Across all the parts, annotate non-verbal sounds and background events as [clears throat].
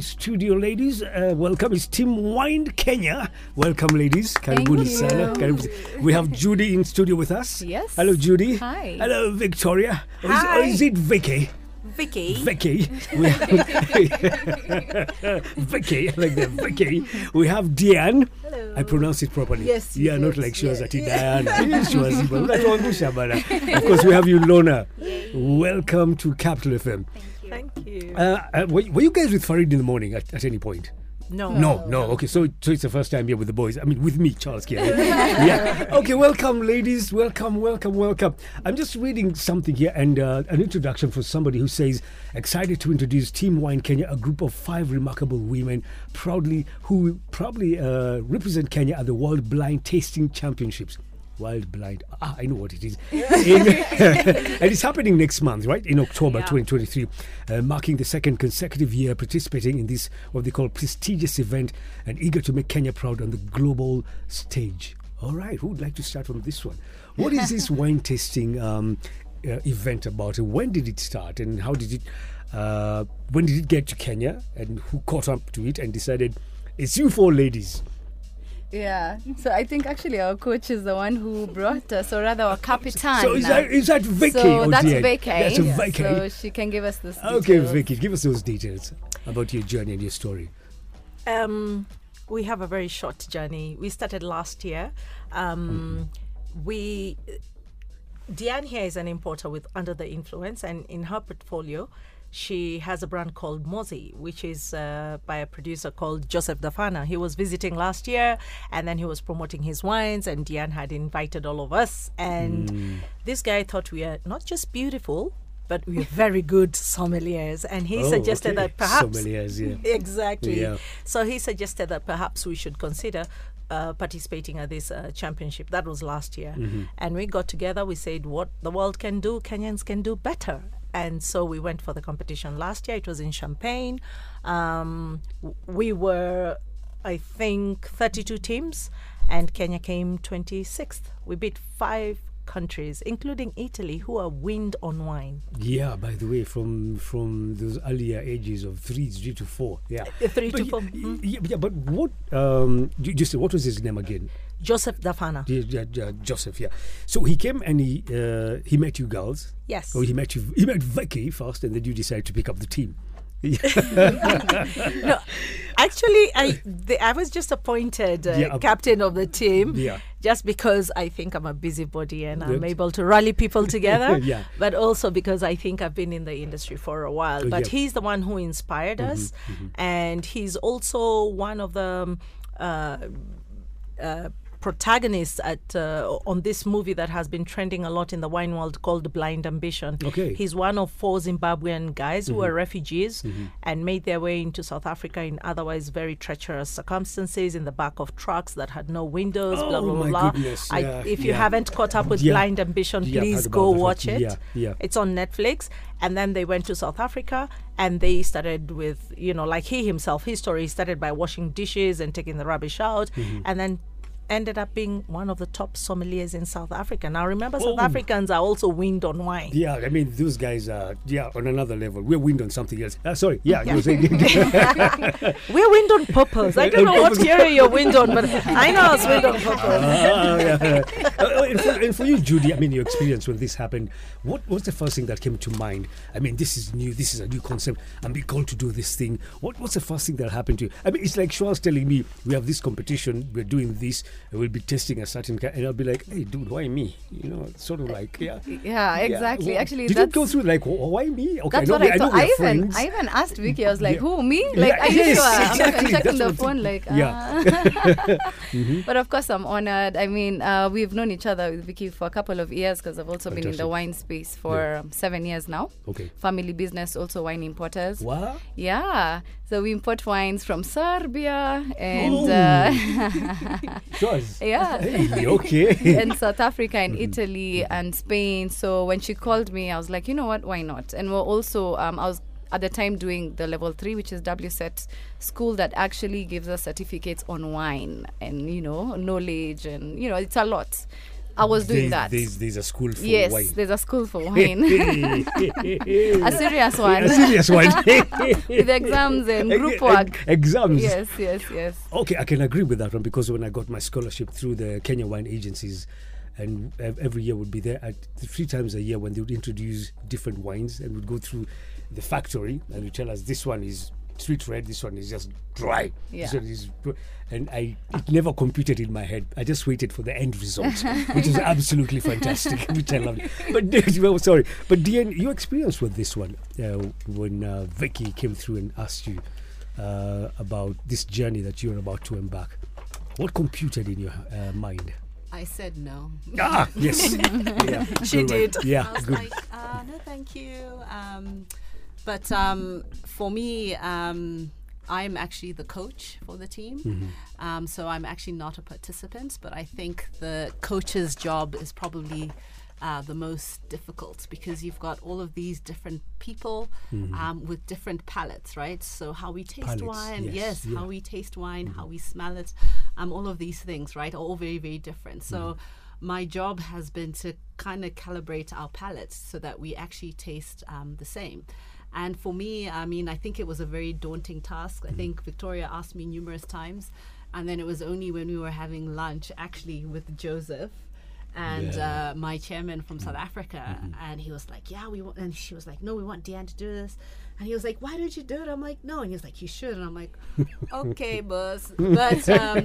studio, ladies. Uh, welcome. It's Team Wine Kenya. Welcome, ladies. Karibuni sana. Karibuni. We have Judy in studio with us. Yes. Hello, Judy. Hi. Hello, Victoria. Or is, Hi. or is it Vicky? Vicky. Vicky. We have [laughs] Vicky. I like that. Vicky. We have Diane. Hello. I pronounce it properly. Yes, Yeah, not like she was at Diana. [laughs] She was Of course, we have you, Lona. Welcome to Capital FM. Thank you. Uh, uh, were, were you guys with Farid in the morning at, at any point? no. No, no. Okay, so so it's the first time here with the boys. I mean, with me, Charles Kiarie. [laughs] yeah. Okay, welcome, ladies. Welcome, welcome, welcome. I'm just reading something here and uh, an introduction for somebody who says, excited to introduce Team Wine Kenya, a group of five remarkable women, proudly who proudly uh, represent Kenya at the World Blind Tasting Championships. Wild Blind. Ah, I know what it is. [laughs] In- [laughs] and it's happening next month, right? In October Yeah. 2023, uh, marking the second consecutive year participating in this, what they call prestigious event, and eager to make Kenya proud on the global stage. All right, who would like to start on this one? What is this [laughs] wine tasting um, uh, event about? And when did it start? And how did it? Uh, when did it get to Kenya? And who caught up to it and decided it's you four ladies? Yeah. So I think actually our coach is the one who brought us, or rather our capitan. So is that is that Vicky? So that's Vicky. That's a Vicky. So she can give us this. Okay. Vicky, give us those details about your journey and your story. Um, we have a very short journey. We started last year. Um, We, Diane here is an importer with Under the Influence, and in her portfolio, she has a brand called Mosi, which is uh, by a producer called Joseph Dhafana. He was visiting last year, and then he was promoting his wines, and Diane had invited all of us. And this guy thought we are not just beautiful, but we are very good [laughs] sommeliers, and he Oh, suggested okay. that perhaps Sommeliers, yeah. [laughs] Exactly. Yeah. So he suggested that perhaps we should consider uh, participating at this uh, championship. That was last year. Mm-hmm. And we got together, we said, what the world can do, Kenyans can do better. And so we went for the competition last year. It was in Champagne. Um, we were, I think, 32 teams, and Kenya came 26th. We beat five countries, including Italy, who are wind on wine. Yeah, by the way, from from those earlier ages of three, three to four. Yeah, three but to four, y- mhm. Yeah, yeah, but what? Um, just what was his name again? Joseph Dhafana. Yeah, yeah, Joseph. Yeah. So he came and he uh, he met you girls. Yes. Or he met you. He met Vicky first, and then you decided to pick up the team. [laughs] no, actually, I the, I was just appointed uh, Yeah. captain of the team. Yeah. Just because I think I'm a busybody and I'm Good. able to rally people [laughs] together. Yeah. But also because I think I've been in the industry for a while. Oh, but yeah. he's the one who inspired us, and he's also one of the. Um, uh, protagonists at uh, on this movie that has been trending a lot in the wine world called Blind Ambition. Okay. He's one of four Zimbabwean guys who were refugees and made their way into South Africa in otherwise very treacherous circumstances in the back of trucks that had no windows, blah Oh, blah blah. my blah. goodness, I, yeah, if you yeah. haven't caught up with Yeah. Blind Ambition, please go watch it. Yeah, yeah. It's on Netflix. And then they went to South Africa and they started with, you know, like he himself, his story, started by washing dishes and taking the rubbish out Mm-hmm. and then ended up being one of the top sommeliers in South Africa. Now remember South Oh. Africans are also wind on wine. Yeah, I mean those guys are yeah on another level. We're wind on something else. Uh, sorry, yeah, you Yeah. were saying. [laughs] We're wind on purpose. I don't know what [laughs] area you're wind on, but I know it's wind on purpose. Ah, yeah. Uh, and, for, and for you, Judy, I mean, your experience when this happened, what was the first thing that came to mind? I mean, this is new, this is a new concept. I'm being called to do this thing. What, what's the first thing that happened to you? I mean, it's like Shaw's telling me, we have this competition, we're doing this, we'll be testing a certain kind, and I'll be like, hey, dude, why me? You know, sort of like, yeah. Yeah, exactly. Well, Actually, did you go through like, why me? Okay, That's I know what we- I thought. I even friends. I even asked Vicky. I was like, Yeah. "Who me? Like, Yeah, are you yes, sure?" I'm- exactly. I'm checking the phone. Like, Yeah. ah. [laughs] but of course, I'm honored. I mean, uh, we've known each other with Vicky for a couple of years because I've also been in the wine space for um, seven years now. Okay. Family business, also wine importers. What? Yeah, so we import wines from Serbia and uh, [laughs] Yeah. Hey, okay. [laughs] and South Africa and Mm-hmm. Italy and Spain. So when she called me, I was like, you know what, why not? And we're also, um, I was at the time doing the level three, which is WSET school that actually gives us certificates on wine and, you know, knowledge and, you know, it's a lot. I was doing There's, that. There's, there's a school for yes, wine. Yes, there's a school for [laughs] wine. [laughs] a serious one. a serious one. [laughs] With exams and group work. Exams. Yes, yes, yes. Okay, I can agree with that one because when I got my scholarship through the Kenya Wine Agencies, and every year would be there at three times a year when they would introduce different wines and would go through the factory and would tell us this one is sweet red, this one is just dry, this Yeah. one is, and I it never computed in my head. I just waited for the end result, [laughs] which is absolutely fantastic, [laughs] which I loved. But [laughs] well, sorry, but Diane, your experience with this one uh, when uh, Vicky came through and asked you uh, about this journey that you're about to embark. What computed in your uh, mind? I said no. Ah, yes. yeah, She good one. did. Yeah, I was good. like, uh, no, thank you. Um, but um, for me, um, I'm actually the coach for the team. Mm-hmm. Um, so I'm actually not a participant, but I think the coach's job is probably uh, the most difficult because you've got all of these different people um, with different palates, right? So how we taste Palates, wine, yes, yes, yeah. how we taste wine, how we smell it, um, all of these things, right? Are all very, very different. So my job has been to kind of calibrate our palates so that we actually taste um, the same. And for me, I mean, I think it was a very daunting task. I think Victoria asked me numerous times, and then it was only when we were having lunch, actually, with Joseph and Yeah. uh, my chairman from South Africa, and he was like, "Yeah, we want," and she was like, "No, we want Diane to do this," and he was like, "Why don't you do it?" I'm like, "No," and he was like, "You should," and I'm like, [laughs] "Okay, boss." But um,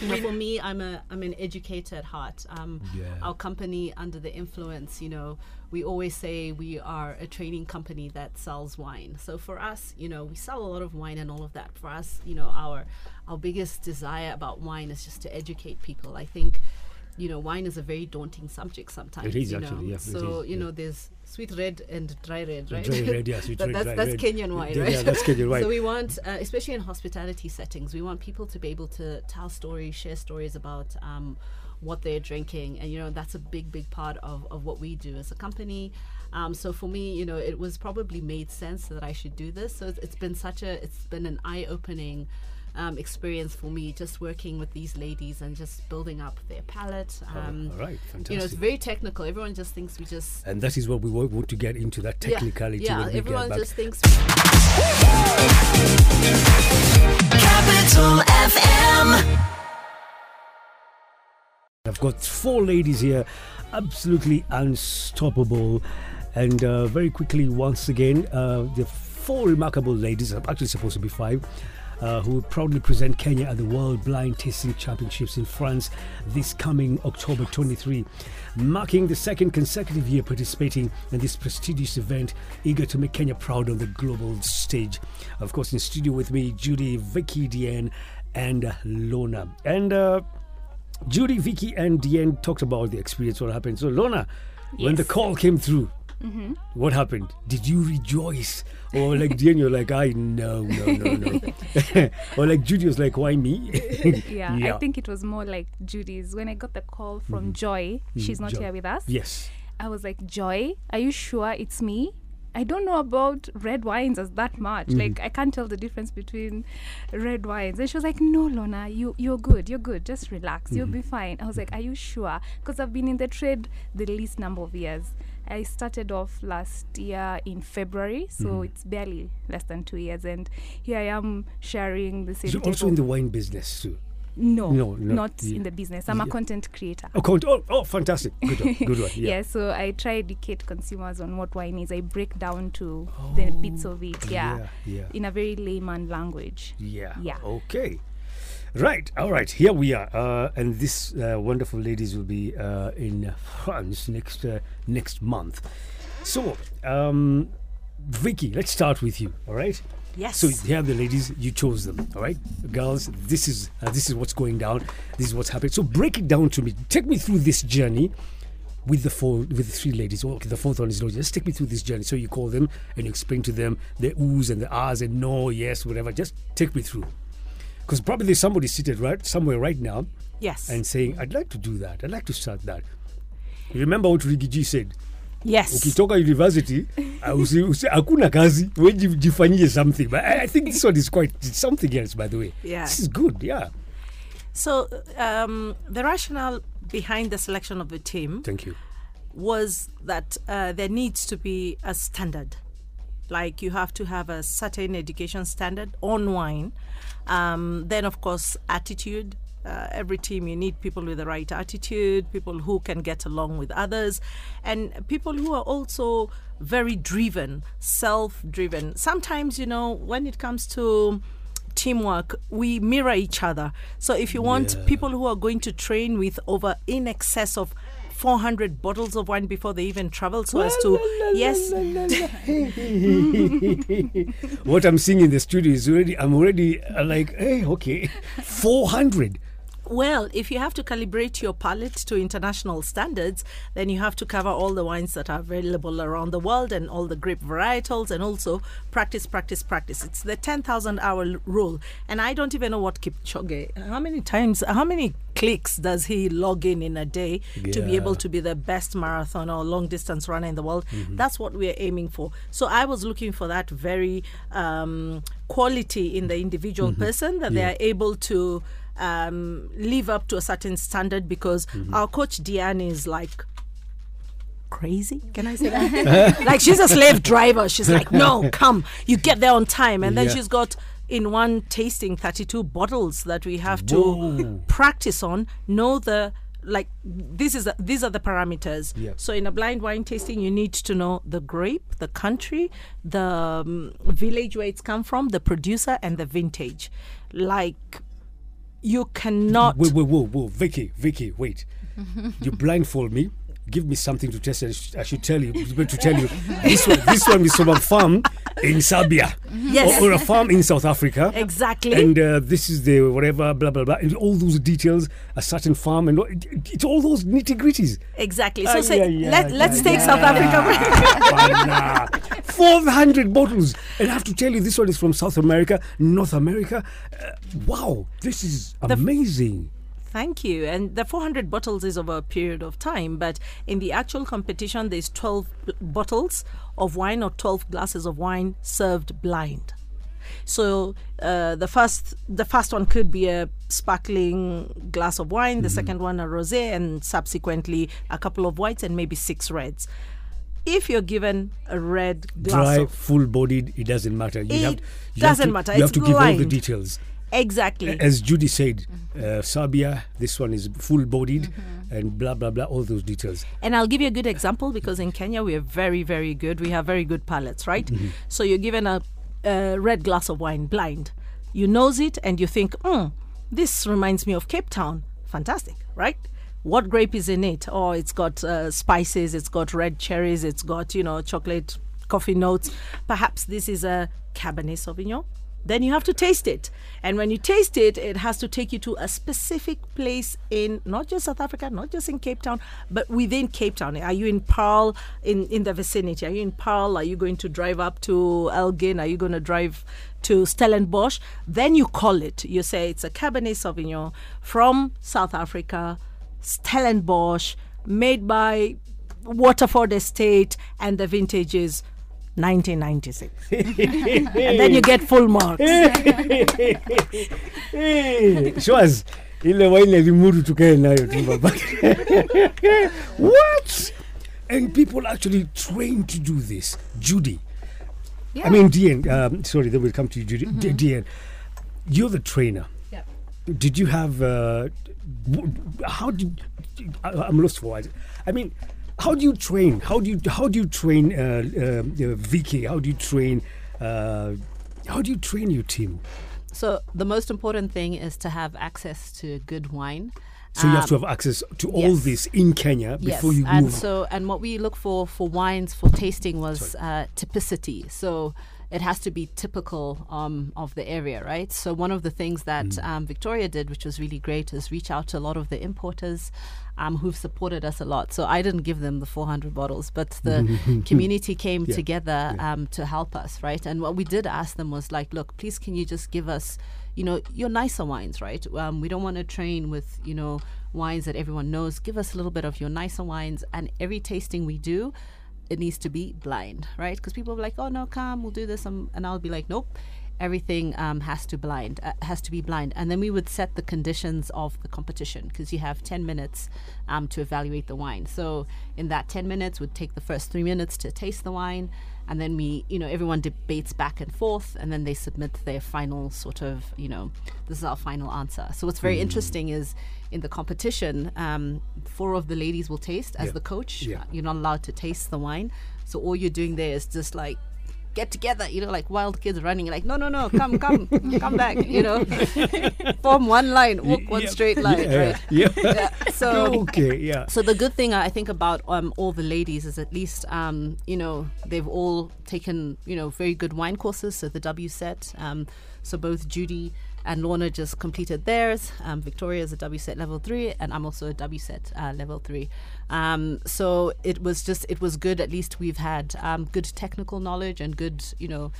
you know, for me, I'm a I'm an educator at heart. Um, Yeah. Our company, under the influence, you know, we always say we are a training company that sells wine. So for us, you know, we sell a lot of wine and all of that. For us, you know, our our biggest desire about wine is just to educate people. I think you know, wine is a very daunting subject sometimes. is you actually, know? yeah, So, is, you yeah. know, there's sweet red and dry red, right? Dry red, yeah, [laughs] sweet That- red, that's dry that's red. Kenyan wine, right? yeah, that's Kenyan wine. [laughs] so we want, uh, especially in hospitality settings, we want people to be able to tell stories, share stories about um, what they're drinking, and you know, that's a big, big part of, of what we do as a company. Um, so for me, you know, it was probably made sense that I should do this. So it's, it's been such a, it's been an eye-opening um, experience for me, just working with these ladies and just building up their palette. Um, all right, You know, it's very technical. Everyone just thinks we just and that is what we want, want to get into that technicality Yeah, when we everyone just thinks Capital FM. I've got four ladies here, absolutely unstoppable. And uh, very quickly, once again, uh, the four remarkable ladies, I'm actually supposed to be five, uh, who will proudly present Kenya at the World Blind Tasting Championships in France this coming October 23, marking the second consecutive year participating in this prestigious event, eager to make Kenya proud on the global stage. Of course, in studio with me, Judy, Vicky, Diane, and Lona. And uh, Judy, Vicky, and Diane talked about the experience, what happened. So, Lona, when the call came through, Mm-hmm. what happened? Did you rejoice? Or like Diane, you're like, I no, no, no, no. [laughs] or like Judy was like, why me? Yeah, [laughs] Yeah. I think it was more like Judy's. When I got the call from mm-hmm. Joy, mm-hmm. she's not Joy. here with us. yes. I was like, Joy, are you sure it's me? I don't know about red wines as that much. Like I can't tell the difference between red wines. And she was like, No, Lona, you you're good. You're good. Just relax. You'll be fine. I was like, Are you sure? Because I've been in the trade the least number of years. I started off last year in February, so mm-hmm. it's barely less than two years, and here I am sharing the same. So also in the wine business too. no, No, no, not yeah. in the business. I'm a content creator. Oh, count. Oh, oh, fantastic. Good one. Good one. [laughs] Yeah. Yeah. so I try to educate consumers on what wine is. I break down to the oh, bits of it, yeah, Yeah, yeah. in a very layman language. Yeah. Yeah. Okay. Right. All right. Here we are. Uh, and this uh, wonderful ladies will be uh, in France next uh, next month. So, um, Vicky, let's start with you. All right. Yes. So here are the ladies. You chose them. All right, girls. This is uh, this is what's going down. This is what's happening. So break it down to me. Take me through this journey with the four with the three ladies. Okay, the fourth one is Lord. Just take me through this journey. So you call them and you explain to them the oohs and the ahs and no, yes, whatever. Just take me through. Because probably there's somebody seated right somewhere right now yes. and saying, "I'd like to do that. I'd like to start that." You remember what Rigiji said? yes. ukitoka university [laughs] hakuna kazi we ji- jifanyie something but I, I think this one is quite something else by the way Yeah. this is good yeah So um, the rationale behind the selection of the team Thank you. was that uh, there needs to be a standard. Like you have to have a certain education standard on wine. Um, then, of course, attitude. Uh, every team, you need people with the right attitude, people who can get along with others, and people who are also very driven, self driven. Sometimes, you know, when it comes to teamwork, we mirror each other. So if you want Yeah. people who are going to train with over in excess of 400 bottles of wine before they even travel so as to yes [laughs] what I'm seeing in the studio is already, I'm already uh, like, hey, okay, [laughs] 400. Well if you have to calibrate your palate to international standards then you have to cover all the wines that are available around the world and all the grape varietals and also practice practice practice. It's the 10000 hour rule. And i don't even know what kipchoge how many times how many clicks does he log in in a day to be able to be the best marathon or long distance runner in the world? That's what we're aiming for. So i was looking for that very um, quality in the individual person that they are able to um, live up to a certain standard because our coach Diane is like crazy. Can I say that? [laughs] like she's a slave driver. She's like, no, [laughs] come, you get there on time, and then Yeah. she's got in one tasting 32 bottles that we have to Whoa. practice on. Know the like this is these are the parameters. Yeah. So in a blind wine tasting, you need to know the grape, the country, the um, village where it's come from, the producer, and the vintage. Like you cannot. Wait, wait, whoa, whoa. Vicky, Vicky, wait. [laughs] you blindfold me. Give me something to test. I sh- I should tell you. [laughs] To tell you, this one, this one is from a farm in Serbia, [laughs] Yes. or, or a farm in South Africa. Exactly. And uh, this is the whatever, blah blah blah, and all those details. A certain farm, and it, it- it's all those nitty gritties. Exactly. So Ay, say, ay, let, ay, let's ay, take ay, South Africa. [laughs] Four hundred bottles, and I have to tell you, this one is from South America, North America. Uh, wow, this is amazing. Thank you. And the 400 bottles is over a period of time, but in the actual competition, there's 12 b- bottles of wine or 12 glasses of wine served blind. So uh, the first the first one could be a sparkling glass of wine, the second one a rosé, and subsequently a couple of whites and maybe six reds. If you're given a red glass Dry, full-bodied, it doesn't matter. You It have, doesn't to, matter, You have it's to give all the details. Exactly As Judy said, uh, Serbia, this one is full-bodied, and blah blah blah, all those details. And I'll give you a good example because in Kenya we are very, very good. We have very good palates, right? So you're given a, a red glass of wine blind. You nose it and you think, hmm, this reminds me of Cape Town. Fantastic, right? What grape is in it? Oh, it's got uh, spices, it's got red cherries, it's got, you know, chocolate coffee notes. Perhaps this is a Cabernet Sauvignon. Then you have to taste it. And when you taste it, it has to take you to a specific place in not just South Africa, not just in Cape Town, but within Cape Town. Are you in Paarl, in, in the vicinity? Are you in Paarl? Are you going to drive up to Elgin? Are you going to drive to Stellenbosch? Then you call it. You say it's a Cabernet Sauvignon from South Africa, Stellenbosch, made by Waterford Estate, and the vintage is 1996. and then you get full marks. [laughs] Hey, Shwaz, ile wine limuru tukae nayo tu baba. [laughs] What? And people actually trained to do this. Judy. Yeah. I mean, Diane, um, sorry, then we'll come to you, Judy. D- Diane, you're the trainer. Yep. Did you have, uh, how did, I, I'm lost for words. I mean, how do you train? How do you, how do you train uh, uh, uh, Vicky? How do you train, uh, how do you train your team? So the most important thing is to have access to good wine. So you have to Um, have access to all yes. this in Kenya before yes, you and so and what we look for for wines for tasting was uh, typicity. So it has to be typical um, of the area, right? So one of the things that Mm. um, Victoria did, which was really great, is reach out to a lot of the importers um, who've supported us a lot. So I didn't give them the 400 bottles, but the [laughs] community came Yeah, together yeah. um, to help us, right? And what we did ask them was like, look, please, can you just give us, you know, your nicer wines, right? Um, we don't want to train with, you know, wines that everyone knows. Give us a little bit of your nicer wines, and every tasting we do, it needs to be blind, right? Because people are like, oh no, come, we'll do this, um, and I'll be like, nope. everything um, has to blind uh, has to be blind, and then we would set the conditions of the competition because you have ten minutes um, to evaluate the wine. So in that ten minutes, would take the first three minutes to taste the wine, and then we, you know, everyone debates back and forth, and then they submit their final sort of, you know, this is our final answer. So what's very interesting is in the competition, um, four of the ladies will taste as Yeah. the coach. Yeah. Uh, You're not allowed to taste the wine, so all you're doing there is just like get together, you know, like wild kids running, like no, no, no, come, come, [laughs] come back, you know, [laughs] form one line, walk one straight [laughs] line, yeah, right? yeah. Yeah. So okay, yeah. so the good thing I think about um, all the ladies is at least um, you know they've all taken you know very good wine courses. So the WSET. Um, so both Judy and Lorna just completed theirs. Um, Victoria is a WSET level three, and I'm also a WSET uh, level three. Um, so it was just it was good. At least we've had um, good technical knowledge and good you know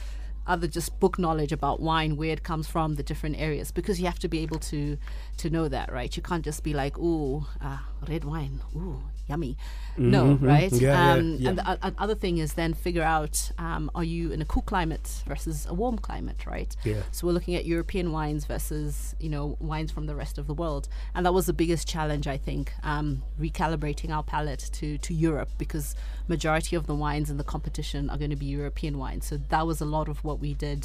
other just book knowledge about wine, where it comes from, the different areas, because you have to be able to to know that, right? You can't just be like, ooh, uh, red wine, ooh, yummy. No, right? Mm-hmm, Yeah, yeah, um, yeah. And the o- other thing is then figure out, um, are you in a cool climate versus a warm climate, right? Yeah. So we're looking at European wines versus you know wines from the rest of the world, and that was the biggest challenge I think, um, recalibrating our palate to to Europe because majority of the wines in the competition are going to be European wines. So that was a lot of what we did.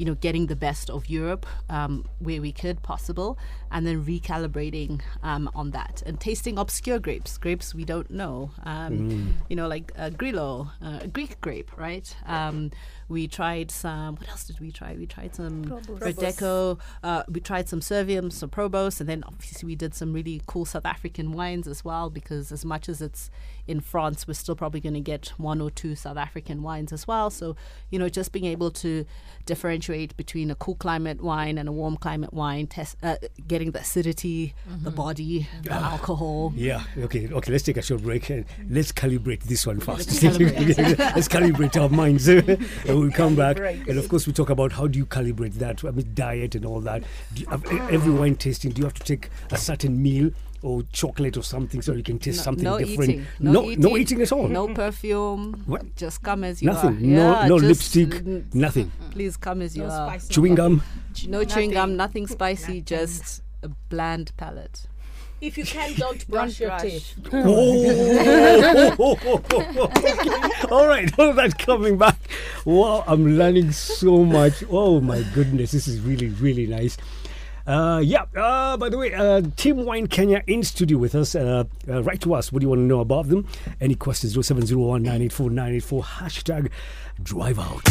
Um, you know, getting the best of Europe um, where we could possible, and then recalibrating um, on that and tasting obscure grapes, grapes we don't know. Um, You know, like uh, Grillo, uh, a Greek grape, right? We tried some. What else did we try? We tried some Verdejo. Uh, we tried some Servium, some Probos, and then obviously we did some really cool South African wines as well. Because as much as it's in France, we're still probably going to get one or two South African wines as well. So you know, just being able to differentiate between a cool climate wine and a warm climate wine, test uh, getting the acidity, the body, the alcohol. Yeah. Okay. Okay. Let's take a short break and let's calibrate this one first. Let's calibrate. [laughs] let's calibrate our minds. [laughs] [laughs] and we'll come back. And of course, we talk about how do you calibrate that? I mean, diet and all that. Do you, have- uh, every wine tasting, do you have to take a certain meal or chocolate or something so you can taste No- something no different? Eating. no, No, no eating at all. No perfume. What? Just come as you Nothing. are. No. Yeah, no lipstick. n- Nothing. Please come as you No are. spicy Chewing gum. No chewing gum, Nothing. nothing spicy, just a bland palate. If you can, [laughs] don't brush your brush. teeth. Oh, [laughs] all right, all that coming back. Wow, I'm learning so much. Oh my goodness, this is really, really nice. Uh, yeah, uh, by the way, uh, Team Wine Kenya in studio with us. Uh, uh, write to us. What do you want to know about them? Any questions? 0701 984 984. Hashtag drive out.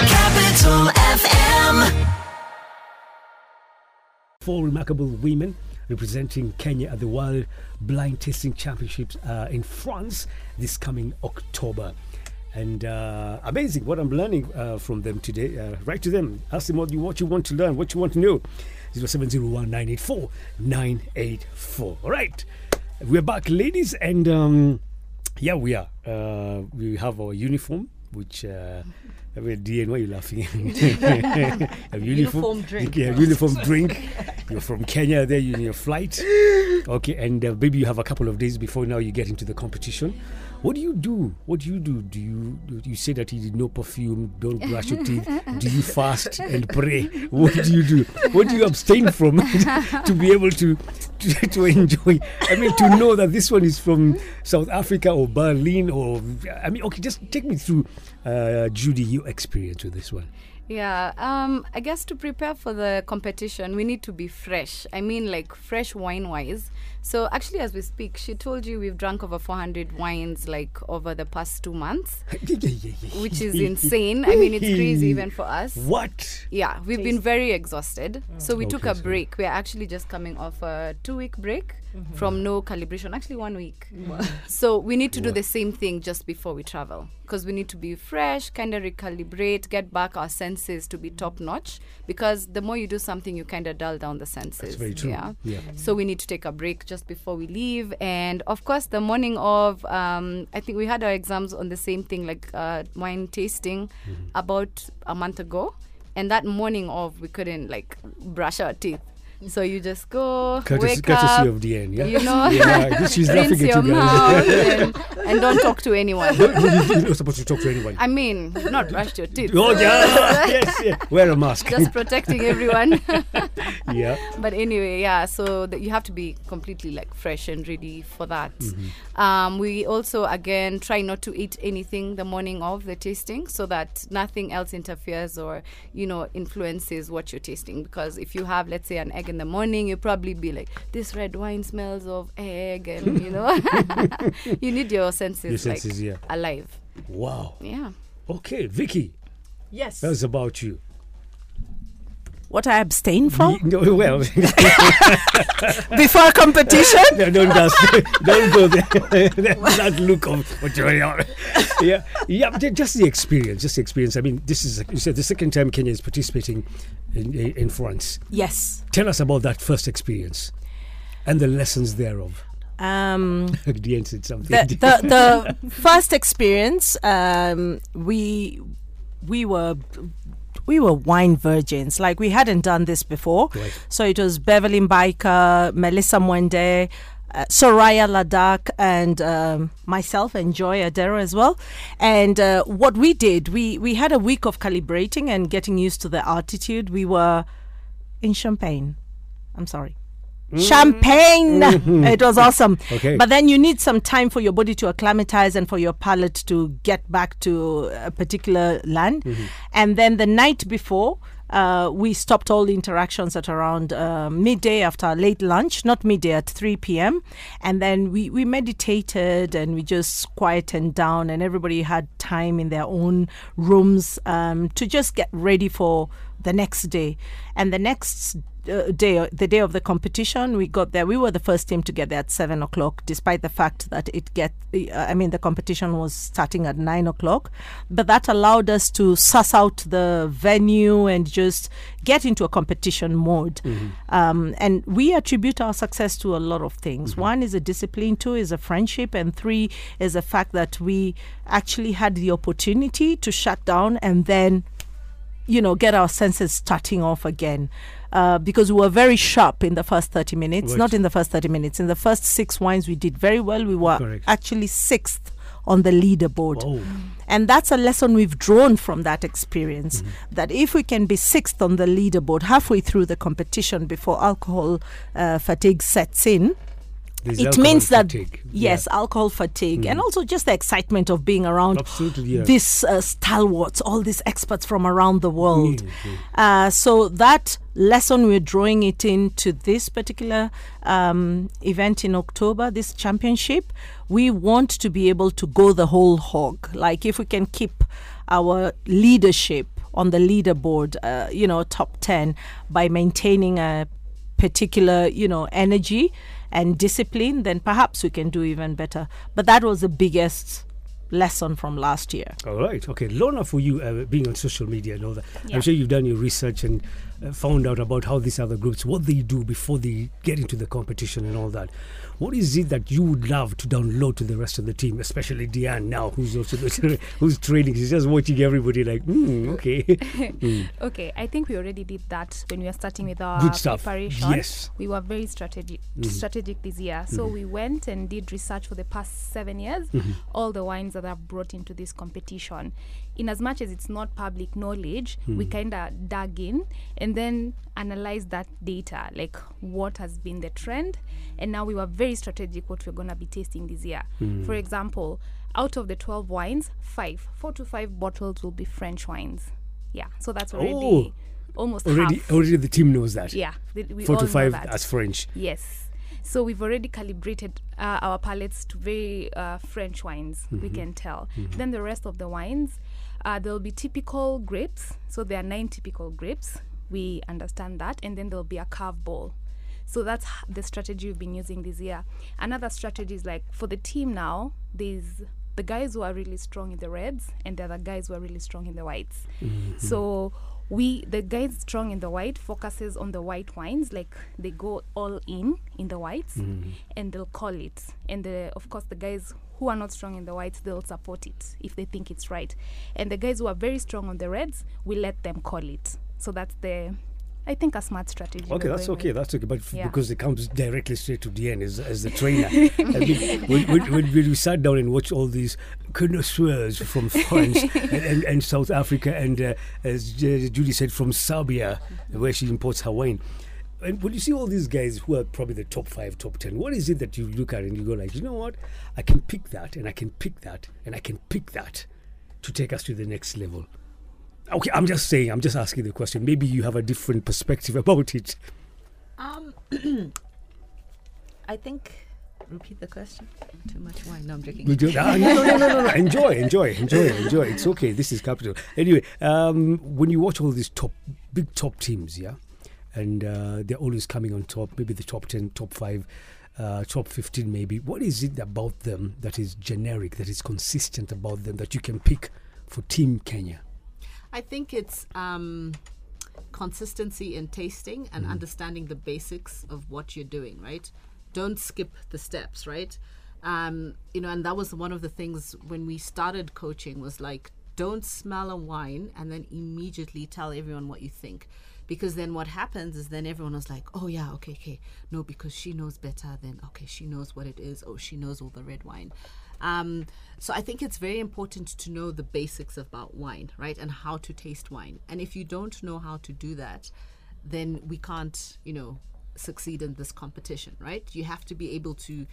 Capital FM. Four remarkable women representing Kenya at the World Blind Tasting Championships uh, in France this coming October. And uh, amazing what I'm learning uh, from them today. Uh, write to them, ask them what you, what you want to learn, what you want to know. 0701 984 984. All right, we're back, ladies, and um, yeah, we are. Uh, we have our uniform, which. I mean, Diane, why are you laughing? a [laughs] Uniform drink. [laughs] Yeah, uniform drink. You're from Kenya, there you're in your flight. Okay, and uh, maybe you have a couple of days before now you get into the competition. What do you do? What do you do? Do you do you say that you did no perfume, don't brush your teeth? Do you fast and pray? What do you do? What do you abstain from [laughs] to be able to, to to enjoy? I mean, to know that this one is from South Africa or Berlin or I mean, okay, just take me through, uh, Judy, your experience with this one. Yeah, um, I guess to prepare for the competition, we need to be fresh. I mean, like fresh wine wise. So, actually, as we speak, she told you we've drunk over 400 wines like over the past two months, [laughs] which is insane. I mean, it's crazy even for us. [laughs] What? Yeah, we've been very exhausted. So, we took Okay, a so- break. We're actually just coming off a two week break from no calibration, actually, one week. [laughs] So, we need to do the same thing just before we travel because we need to be fresh, kind of recalibrate, get back our senses to be top notch. Because the more you do something, you kind of dull down the senses. very true. Yeah. Yeah. So we need to take a break just before we leave. And of course, the morning of, um, I think we had our exams on the same thing, like uh, wine tasting, Mm-hmm. about a month ago. And that morning of, we couldn't like brush our teeth. So you just go, Courtesy, wake courtesy up, of Diane, yeah? you know, [laughs] yeah, she's [laughs] rinse your you mouth [laughs] and and don't talk to anyone. You're not supposed to talk to anyone. I mean, not brush your teeth. Oh yeah, yes, yeah. Wear a mask. Just protecting everyone. yeah. but anyway, yeah. So you have to be completely like fresh and ready for that. Mm-hmm. Um, we also again try not to eat anything the morning of the tasting, so that nothing else interferes or you know influences what you're tasting. Because if you have, let's say, an egg in the morning, you'll probably be like, "This red wine smells of egg," and you know, [laughs] you need your senses, Your senses, like yeah. alive. Wow. Yeah. Okay, Vicky, Yes. that's about you. What I abstain from [laughs] No, well, [laughs] before competition? no, don't just, [laughs] don't go there. that look of what you're yeah, yeah. Just the experience, just the experience. I mean, this is you said the second time Kenya is participating in, in France. yes. Tell us about that first experience and the lessons thereof. Um, the, the the first experience um we we were we were wine virgins like we hadn't done this before Right. so it was beverly Biker, melissa mwende uh, Soraya Ladak and um, myself and Joy Adero as well. And uh, what we did, we, we had a week of calibrating and getting used to the altitude. We were in Champagne. I'm sorry. Champagne. It was awesome. Okay. But then you need some time for your body to acclimatize and for your palate to get back to a particular land. And then the night before, uh, we stopped all the interactions at around uh, midday after late lunch, not midday at 3 p.m. And then we, we meditated and we just quietened down, and everybody had time in their own rooms um, to just get ready for the next day. And the next uh, day, the day of the competition, we got there. We were the first team to get there at seven o'clock, despite the fact that it get. Uh, I mean, the competition was starting at nine o'clock, but that allowed us to suss out the venue and just get into a competition mode. Um, and we attribute our success to a lot of things. One is a discipline, two is a friendship, and three is the fact that we actually had the opportunity to shut down and then you know, get our senses starting off again. Uh, because we were very sharp in the first 30 minutes, Right. not in the first 30 minutes. In the first six wines, we did very well. We were Correct. actually sixth on the leaderboard. And that's a lesson we've drawn from that experience that if we can be sixth on the leaderboard halfway through the competition before alcohol uh, fatigue sets in, there's it means that fatigue. yes, alcohol fatigue, and also just the excitement of being around yeah. these uh, stalwarts, all these experts from around the world. Mm, Uh, so that lesson we're drawing it into this particular um, event in October, this championship. We want to be able to go the whole hog. Like if we can keep our leadership on the leaderboard, uh, you know, top ten by maintaining a particular, you know, energy and discipline, then perhaps we can do even better. But that was the biggest lesson from last year. All right. Okay. Lorna, for you, uh, being on social media and all that, Yeah. I'm sure you've done your research and Uh, found out about how these other groups, what they do before they get into the competition and all that. What is it that you would love to download to the rest of the team, especially Diane now, who's also [laughs] who's training? She's just watching everybody like, hmm, [laughs] okay. Mm. Okay, I think we already did that when we were starting with our preparation. Yes. We were very strategic mm-hmm. strategic this year. So mm-hmm. we went and did research for the past seven years, mm-hmm. all the wines that I've brought into this competition. In as much as it's not public knowledge, we kinda dug in and then analyze that data, like what has been the trend. And now we were very strategic what we're gonna be tasting this year. For example, out of the 12 wines, five, four to five bottles will be French wines. Yeah, so that's already Oh, almost Already, half. already the team knows that. Yeah, we Four all to five as French. Yes. So we've already calibrated uh, our palates to very uh, French wines. We can tell. Then the rest of the wines, uh, there'll be typical grapes. So there are nine typical grapes. We understand that, and then there'll be a curve ball. So that's the strategy we've been using this year. Another strategy is like for the team now. There's the guys who are really strong in the reds, and the other guys who are really strong in the whites. Mm-hmm. So we the guys strong in the white focuses on the white wines like they go all in in the whites mm-hmm. and they'll call it and the of course the guys who are not strong in the whites they'll support it if they think it's right and the guys who are very strong on the reds we let them call it so that's the I think a smart strategy. Okay, that's okay. with. That's okay. But Yeah. because it comes directly straight to the end as, as the trainer. [laughs] I mean, when, when, when, we sat down and watched all these connoisseurs from [laughs] France and, and, and South Africa, and uh, as J- Judy said, from Serbia, where she imports her wine. And when you see all these guys who are probably the top five, top ten, what is it that you look at and you go like, you know what? I can pick that, and I can pick that, and I can pick that to take us to the next level. Okay, I'm just saying. I'm just asking the question. Maybe you have a different perspective [laughs] about it. Um, [clears throat] I think. Repeat the question. Too much wine. No, I'm drinking. We do, ah, no, no, no, no, no, no. Enjoy, enjoy, enjoy, enjoy. It's okay. This is capital. Anyway, um, when you watch all these top, big top teams, yeah, and uh, they're always coming on top, maybe the top 10, top 5, uh, top 15, maybe. What is it about them that is generic, that is consistent about them that you can pick for Team Kenya? I think it's um, consistency in tasting and understanding the basics of what you're doing, right? Don't skip the steps, right? Um, you know, and that was one of the things when we started coaching was like, don't smell a wine and then immediately tell everyone what you think. Because then what happens is then everyone is like, oh yeah, okay, okay. No, because she knows better, then okay, she knows what it is. Oh, she knows all the red wine. Um, so I think it's very important to know the basics about wine, right, and how to taste wine. And if you don't know how to do that, then we can't, you know, succeed in this competition, right? You have to be able to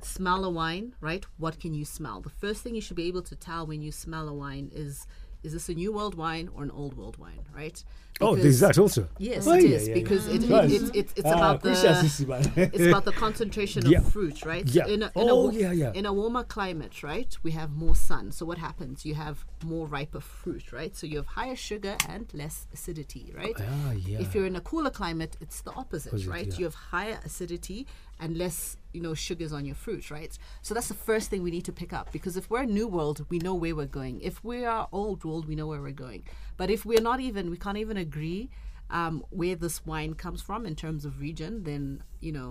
smell a wine, right? What can you smell? The first thing you should be able to tell when you smell a wine is is this a new world wine or an old world wine, right? Oh, Because- there's that also. Yes, Oh, it yeah, is yeah, because yeah. it, Right. it, it, it's, it's Ah, about the Krisha Sisi, man. it's about the concentration of [laughs] fruit, right? Yeah. In a, in Oh, a, yeah, yeah. In a warmer climate, right, we have more sun. So what happens? You have more riper fruit, right? So you have higher sugar and less acidity, right? Ah, yeah. If you're in a cooler climate, it's the opposite, Opposite, right? You have higher acidity and less, you know, sugars on your fruit, right? So that's the first thing we need to pick up because if we're new world, we know where we're going. If we are old world, we know where we're going. But if we're not even, we can't even agree um, where this wine comes from in terms of region, then you know.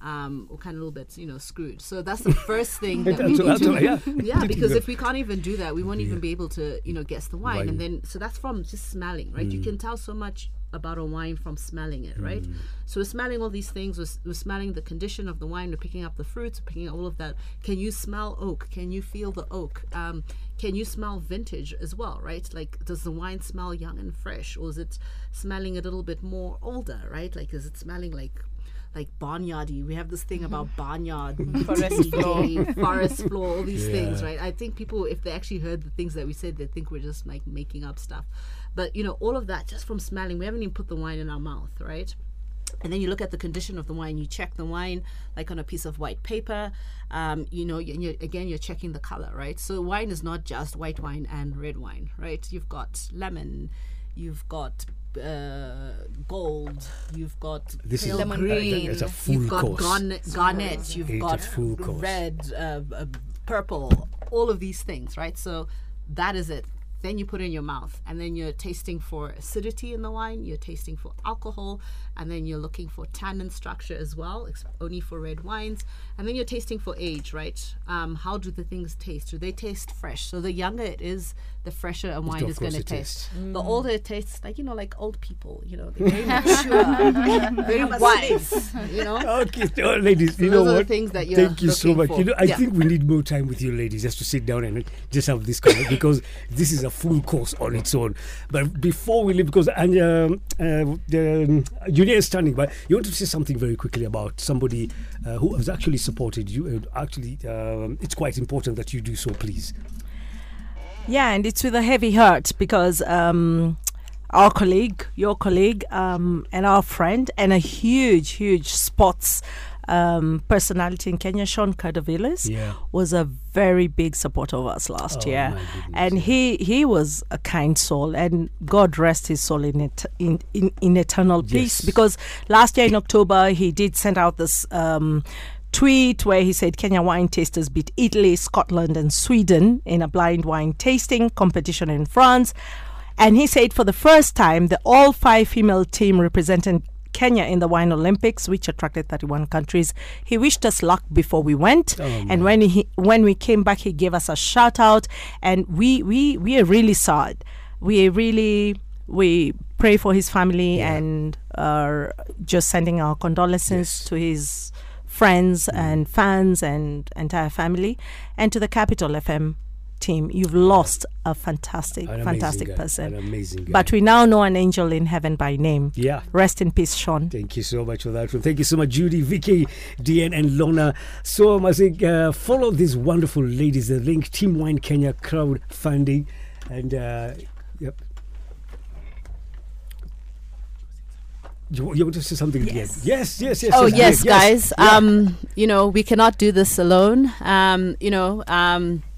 Um, we're kind of a little bit, you know, screwed. So that's the first thing [laughs] that we need to that's [laughs] yeah. yeah, because if we can't even do that, we won't even be able to, you know, guess the wine. Wine. And then, so that's from just smelling, right? You can tell so much about a wine from smelling it, right? So we're smelling all these things. We're, we're smelling the condition of the wine. We're picking up the fruits. We're picking up all of that. Can you smell oak? Can you feel the oak? Um, can you smell vintage as well, right? Like, does the wine smell young and fresh, or is it smelling a little bit more older, right? Like, is it smelling like like barnyardy. We have this thing about barnyard, [laughs] forest floor, [laughs] forest floor, all these things, right? I think people, if they actually heard the things that we said, they think we're just like making up stuff. But you know, all of that just from smelling. We haven't even put the wine in our mouth, right? and then you look at the condition of the wine you check the wine like on a piece of white paper um, you know and you're, again you're checking the color right so wine is not just white wine and red wine right you've got lemon you've got uh, gold you've got This is- pale Lemon green It's a full you've got course. garnet, garnet you've It's a got full course. red uh, uh, purple all of these things right so that is it then you put it in your mouth and then you're tasting for acidity in the wine you're tasting for alcohol and then you're looking for tannin structure as well ex- only for red wines and then you're tasting for age right um, how do the things taste do they taste fresh so the younger it is the fresher a wine is going to taste is. the older it tastes like you know like old people you know they're very [laughs] mature [laughs] very wise you know [laughs] Okay, oh, ladies, you those know are what? things that you're Thank you so much. for. You know, I Yeah. think we need more time with you ladies just to sit down and just have this conversation because this is a full course on its own. But before we leave, because and, um, uh, the, um, Julia is standing by, you want to say something very quickly about somebody uh, who has actually supported you. And actually, um, it's quite important that you do so, please. Yeah, and it's with a heavy heart because um, our colleague, your colleague, um, and our friend, and a huge, huge sports um, personality in Kenya, Sean Cardovillis, Yeah. was a very big supporter of us last Oh, year, and he he was a kind soul, and God rest his soul in it in, in, in eternal peace. Yes. Because last year in October he did send out this. Um, tweet where he said Kenya wine tasters beat Italy, Scotland, and Sweden in a blind wine tasting competition in France. And he said for the first time, the all five female team represented Kenya in the Wine Olympics, which attracted 31 countries. He wished us luck before we went, oh, and when he when we came back, he gave us a shout out, and we we we are really sad. We really we pray for his family Yeah. and are just sending our condolences Yes. to his friends and fans and entire family, and to the Capital FM team. You've lost a fantastic, An fantastic guy, person. An amazing guy. But we now know an angel in heaven by name. yeah. Rest in peace, Sean. Thank you so much for that one. Thank you so much, Judy, Vicky, Diane, and Lona. So, um, I think uh, follow these wonderful ladies. The link Team Wine Kenya crowdfunding, and uh, yep. You, you want to say something again? Yes, yes, yes. oh yes, yes, yes, guys. Yeah. Um, you know we cannot do this alone. Um, you know, um, we've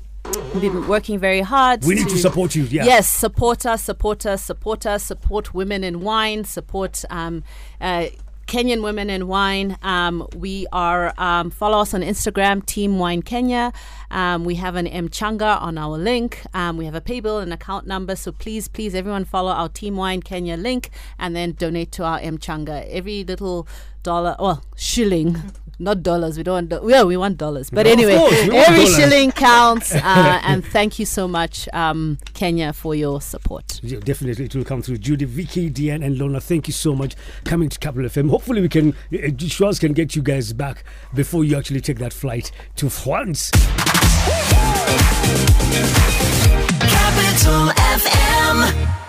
been working very hard. we need to support you. Yeah. Yes, support us, support us, support us, support women in wine, support um, uh, Kenyan women in wine. Um, we are um, follow us on Instagram, Team Wine Kenya. Um, we have an Mchanga on our link. Um, we have a pay bill and account number. So please, please, everyone follow our Team Wine Kenya link and then donate to our Mchanga. Every little dollar, well, shilling. [laughs] Not dollars. We don't. Want do- yeah, we want dollars. But Of anyway, course, every dollars. shilling counts. [laughs] Uh, and thank you so much, um, Kenya, for your support. Yeah, definitely, it will come through. Judy, Vicky, Diane, and Lona, thank you so much coming to Capital FM. Hopefully, we can, uh, Schwarz can get you guys back before you actually take that flight to France. Capital FM.